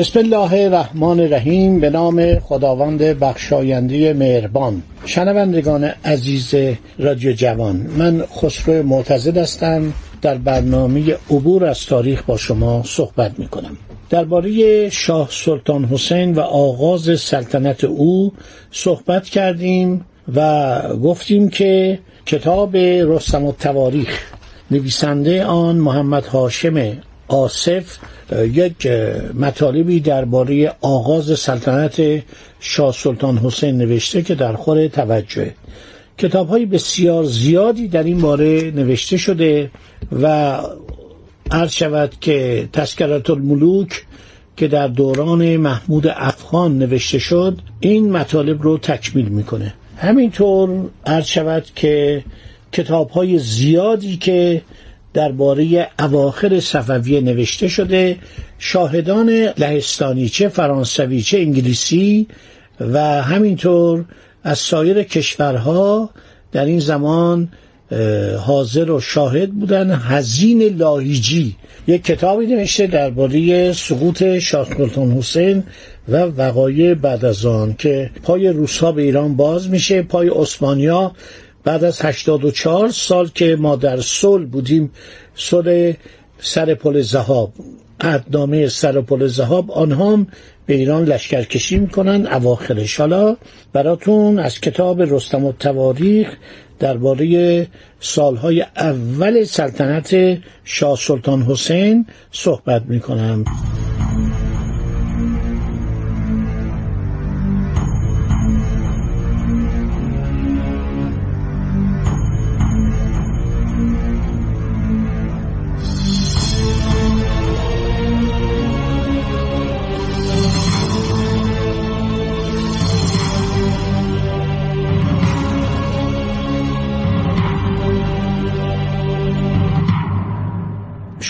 بسم الله الرحمن الرحیم. به نام خداوند بخشاینده مهربان. شنوندگان عزیز رادیو جوان من خسرو معتزد هستم. در برنامه عبور از تاریخ با شما صحبت می کنم درباره شاه سلطان حسین و آغاز سلطنت او صحبت کردیم و گفتیم که کتاب رستم و تواریخ نویسنده آن محمد هاشم آصف یک مطالبی درباره آغاز سلطنت شاه سلطان حسین نوشته که در خور توجه. کتاب های بسیار زیادی در این باره نوشته شده و عرض شود که تسکرات الملوک که در دوران محمود افغان نوشته شد این مطالب رو تکمیل می‌کنه. همینطور عرض شود که کتاب های زیادی که درباره اواخر صفویه نوشته شده شاهدان لهستانی چه فرانسوی چه انگلیسی و همینطور از سایر کشورها در این زمان حاضر و شاهد بودن. هزین لاهیجی یک کتابی نوشته درباره سقوط شاه سلطان حسین و وقایع بعد از آن که پای روسها به ایران باز میشه پای عثمانیا بعد از 84 سال که ما در صلح بودیم صلح سر پل زهاب عدنامه سر پل زهاب آنها هم به ایران لشکرکشی می‌کنن اواخرش. حالا براتون از کتاب رستم و تواریخ درباره سالهای اول سلطنت شاه سلطان حسین صحبت می‌کنم.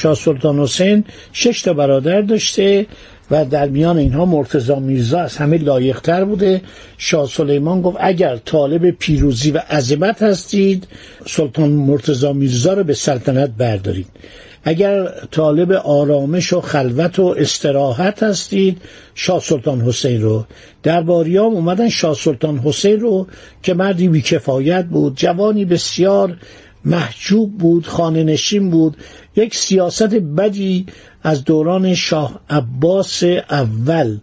شاه سلطان حسین شش تا برادر داشته و در میان اینها مرتزا میرزا از همه لایقتر بوده. شاه سلیمان گفت اگر طالب پیروزی و عظمت هستید سلطان مرتزا میرزا رو به سلطنت بردارید. اگر طالب آرامش و خلوت و استراحت هستید شاه سلطان حسین رو. درباریام اومدن شاه سلطان حسین رو که مردی بیکفایت بود جوانی بسیار محجوب بود خانه نشین بود. یک سیاست بدی از دوران شاه عباس اول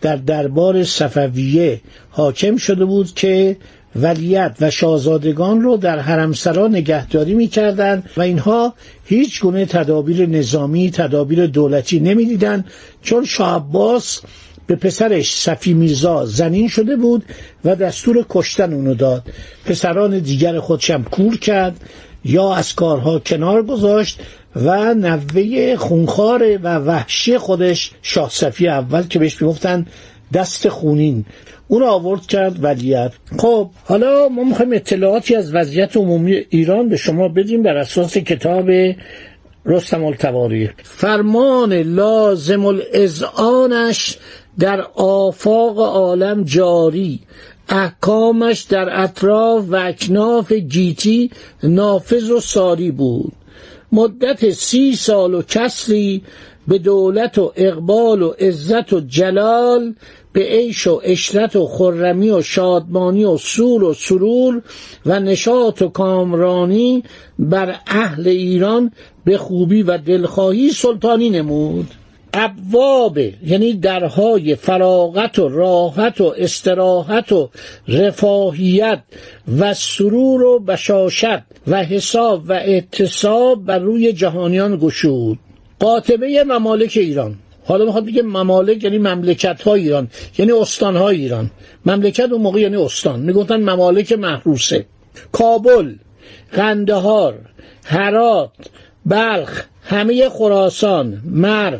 در دربار صفویه حاکم شده بود که ولیت و شاهزادگان رو در حرمسرا نگهداری می‌کردند و اینها هیچ گونه تدابیر نظامی تدابیر دولتی نمی‌دیدند چون شاه عباس به پسرش صفی میرزا زنین شده بود و دستور کشتن اونو داد. پسران دیگر خودشم کور کرد یا از کارها کنار گذاشت و نوه خونخوار و وحشی خودش شاه صفی اول که بهش می‌گفتن دست خونین. اون آورد کرد ولیت خب حالا ما می‌خوایم اطلاعاتی از وضعیت عمومی ایران به شما بدیم بر اساس کتاب رستم التواریخ. فرمان لازم الازعانش در آفاق عالم جاری احکامش در اطراف و اکناف گیتی نافذ و ساری بود. مدت سی سال و کسری به دولت و اقبال و عزت و جلال به عیش و اشرت و خرمی و شادمانی و سور و سرور و نشاط و کامرانی بر اهل ایران به خوبی و دلخواهی سلطانی نمود. ابواب یعنی درهای فراغت و راحت و استراحت و رفاهیت و سرور و بشاشت و حساب و اعتصاب بر روی جهانیان گشود. قاطبه ممالک ایران. حالا می‌خواد بگه ممالک یعنی مملکت های ایران یعنی استان های ایران. مملکت اون موقع یعنی استان. می‌گفتن ممالک محروسه. کابل قندهار هرات بلخ همه خراسان مرو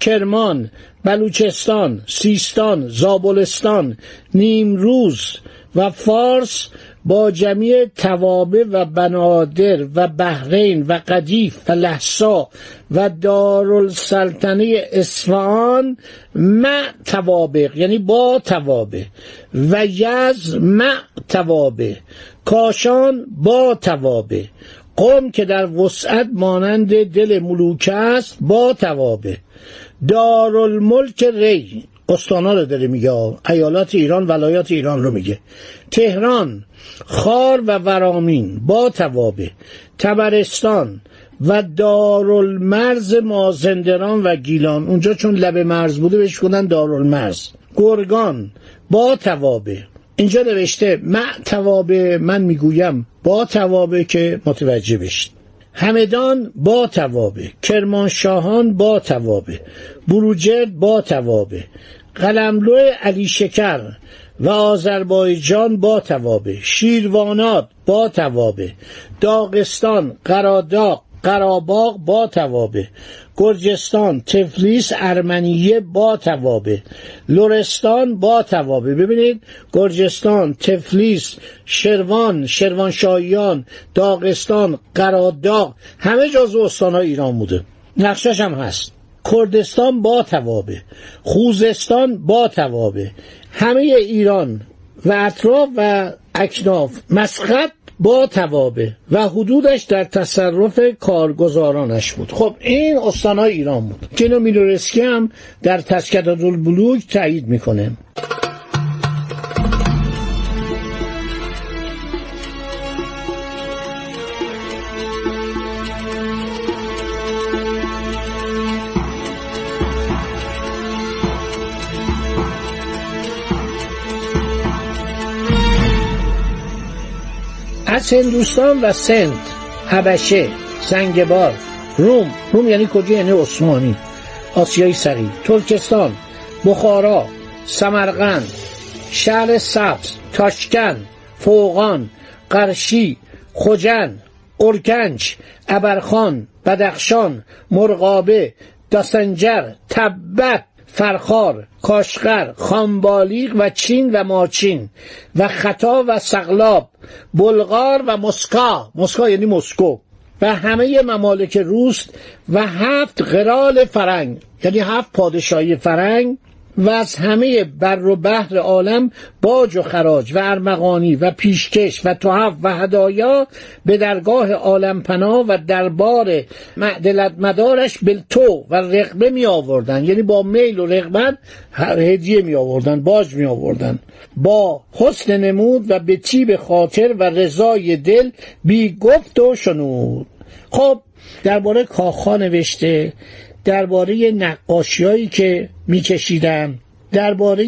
کرمان بلوچستان سیستان زابلستان نیمروز و فارس با جمیع توابع و بنادر و بحرین و قدیف و لحسا و دارالسلطنه اصفهان مع توابق یعنی با توابع. و یز مع توابع. کاشان با توابع. قوم که در وسعت مانند دل ملوک است با توابع. دارالملک ری استانا رو داره میگه ایالات ایران ولایات ایران رو میگه. تهران خار و ورامین با توابه تبرستان و دارالمرز مازندران و گیلان. اونجا چون لب مرز بوده بهش گفتن دارالمرز. گرگان با توابه اینجا نوشته مع توابه من می‌گویم با توابه که متوجه بشید. همدان با توابه کرمانشاهان با توابه بروجرد با توابه قلملو علی شکر و آذربایجان با توابه شیروانات با توابه داغستان قراداق قراباغ با توابه گرجستان تفلیس ارمنیه با توابه لورستان با توابه ببینید گرجستان تفلیس شروان شروانشاهیان داغستان قراداغ همه جزو استانهای ایران بوده. نقشش هم هست. کردستان با توابه خوزستان با توابه همه ایران و اطراف و اکناف. مسقط با توابه و حدودش در تصرف کارگزارانش بود. خب این استانهای ایران بود. اینو میلورسکی هم در تسکدات البلوک تایید می‌کنه. از هندوستان و سند حبشه زنگبار روم. روم یعنی کجا؟ یعنی عثمانی. آسیای صغیر. ترکستان بخارا سمرقند شهر سبز تاشکن فوقان قرشی خجن ارکنج ابرخان بدخشان مرغابه داسنجر تبت فرخار کاشقر خانبالیق و چین و ماچین و خطا و سقلاب بلغار و مسکا. مسکا یعنی مسکو. و همه ممالک روس و هفت قرال فرنگ یعنی هفت پادشاهی فرنگ و از همه بر و بحر عالم باج و خراج و ارمغانی و پیشکش و تحف و هدایا به درگاه عالم پناه و دربار معدلت مدارش بلتو و رقبه می آوردن. یعنی با میل و رغبت هدیه می آوردن باج می آوردن. با حسن نمود و به تیب خاطر و رضای دل بی گفت و شنود. خب درباره کاخا نوشته. درباره نقاشی هایی که میکشیدن درباره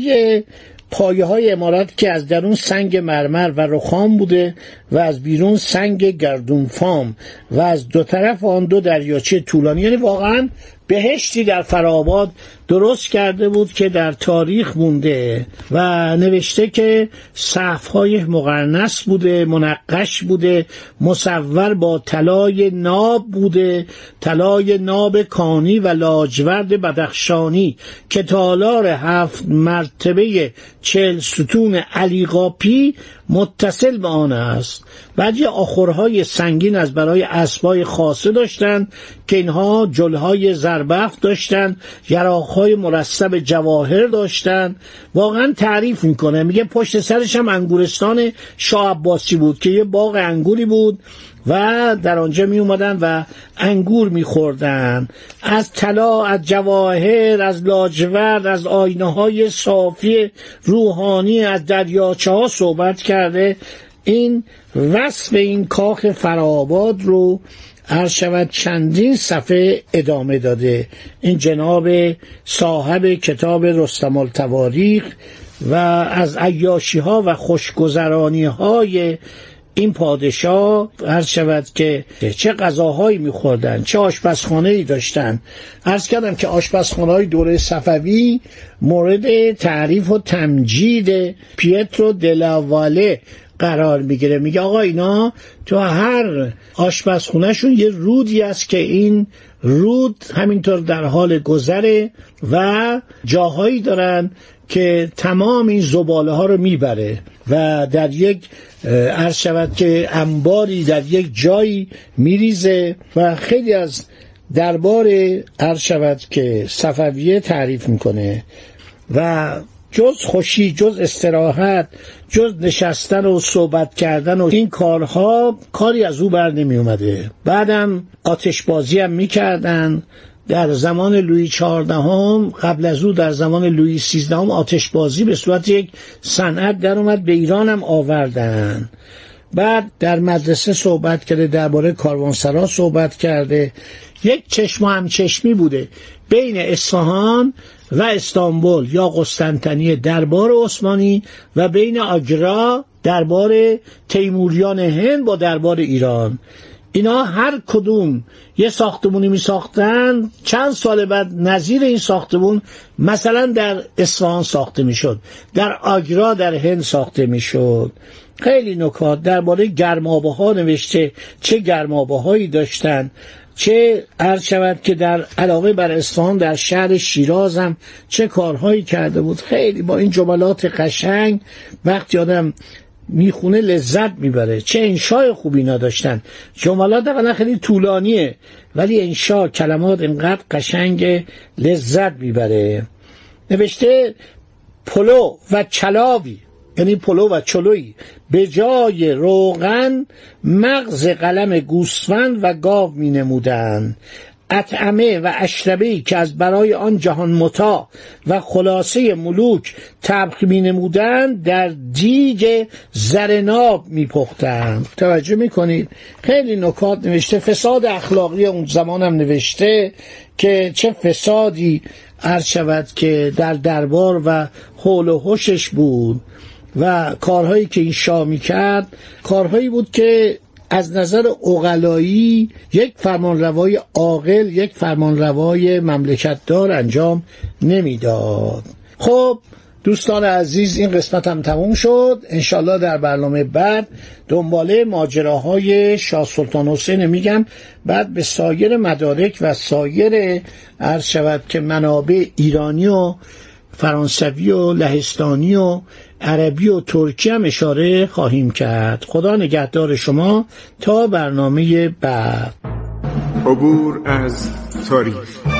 پایه های امارات که از درون سنگ مرمر و رخام بوده و از بیرون سنگ گردون فام و از دو طرف آن دو دریاچه طولانی. یعنی واقعا بهشتی در فراباد درست کرده بود که در تاریخ مونده و نوشته که صفهای مقرنس بوده منقش بوده مصور با طلای ناب بوده طلای ناب کانی و لاجورد بدخشانی که تالار هفت مرتبه چل ستون علیقاپی متصل به آن است. بعد یه آخرهای سنگین از برای اسبای خاصه داشتند که اینها جلهای زربفت داشتند یراقهای مرسب جواهر داشتند. واقعا تعریف می‌کنه. میگه پشت سرش هم انگورستان شاه بود که یه باغ انگوری بود. و در آنجا می اومدن و انگور می خوردن. از طلا از جواهر از لاجورد از آینه های صافی روحانی از دریاچه ها صحبت کرده. این وصف این کاخ فرآباد رو هر شود چندین صفحه ادامه داده. این جناب صاحب کتاب رستم التواریخ و از عیاشی ها و خوشگذرانی های این پادشاه عرض شود که چه غذاهایی میخوردن چه آشپزخانه ای داشتن. عرض کردم که آشپزخانه های دوره صفوی مورد تعریف و تمجید پیترو دلاواله قرار می‌گیره. میگه آقا اینا تو هر آشپزخونهشون یه رودی است که این رود همینطور در حال گذره و جاهایی دارن که تمام این زباله ها رو می‌بره و در یک عرض شود که انباری در یک جایی میریزه و خیلی از دربار عرض شود که صفویه تعریف می‌کنه و جز خوشی جز استراحت جز نشستن و صحبت کردن و این کارها کاری از او بر نمی اومده بعدم آتشبازی هم می‌کردن در زمان لویی چهاردهم قبل از او در زمان لویی سیزدهم آتشبازی به صورت یک صنعت در اومد به ایران هم آوردن. بعد در مدرسه صحبت کرده درباره کاروانسرا صحبت کرده. یک چشم هم چشمی بوده بین اصفهان و استانبول یا قسطنطنیه دربار عثمانی و بین آگرا دربار تیموریان هند با دربار ایران. اینا هر کدوم یه ساختمونی می ساختن چند سال بعد نظیر این ساختمون مثلا در اصفهان ساخته می شد در آگرا در هند ساخته می شد خیلی نکات درباره گرمابه ها نوشته چه گرمابه هایی داشتن چه عرض شود که در علاقه بر اصفهان در شهر شیراز هم چه کارهایی کرده بود. خیلی با این جملات قشنگ وقتی آدم می‌خونه لذت می‌بره. چه انشای خوبی نداشتن. جملات اولا خیلی طولانیه ولی انشا کلمات اینقدر قشنگ لذت می‌بره. نوشته پلو و چلاوی یعنی پلو و چلوی به جای روغن مغز قلم گوسفند و گاو می نمودن اطعمه و اشربه که از برای آن جهان متا و خلاصه ملوک طبخ می نمودن در دیگ زرناب می پختن توجه می کنید. خیلی نکات نوشته. فساد اخلاقی اون زمان هم نوشته که چه فسادی عرض شود که در دربار و حول و حشش بود و کارهایی که این شاه می‌کرد کارهایی بود که از نظر اقلایی یک فرمانروای عاقل یک فرمانروای مملکتدار انجام نمی‌داد. خب دوستان عزیز این قسمت هم تموم شد. انشالله در برنامه بعد دنباله ماجراهای شاه سلطان حسین میگم. بعد به سایر مدارک و سایر عرض شود که منابع ایرانی و فرانسوی و لهستانی و عربی و ترکی هم اشاره خواهیم کرد. خدا نگهدار شما تا برنامه بعد. عبور از تاریخ.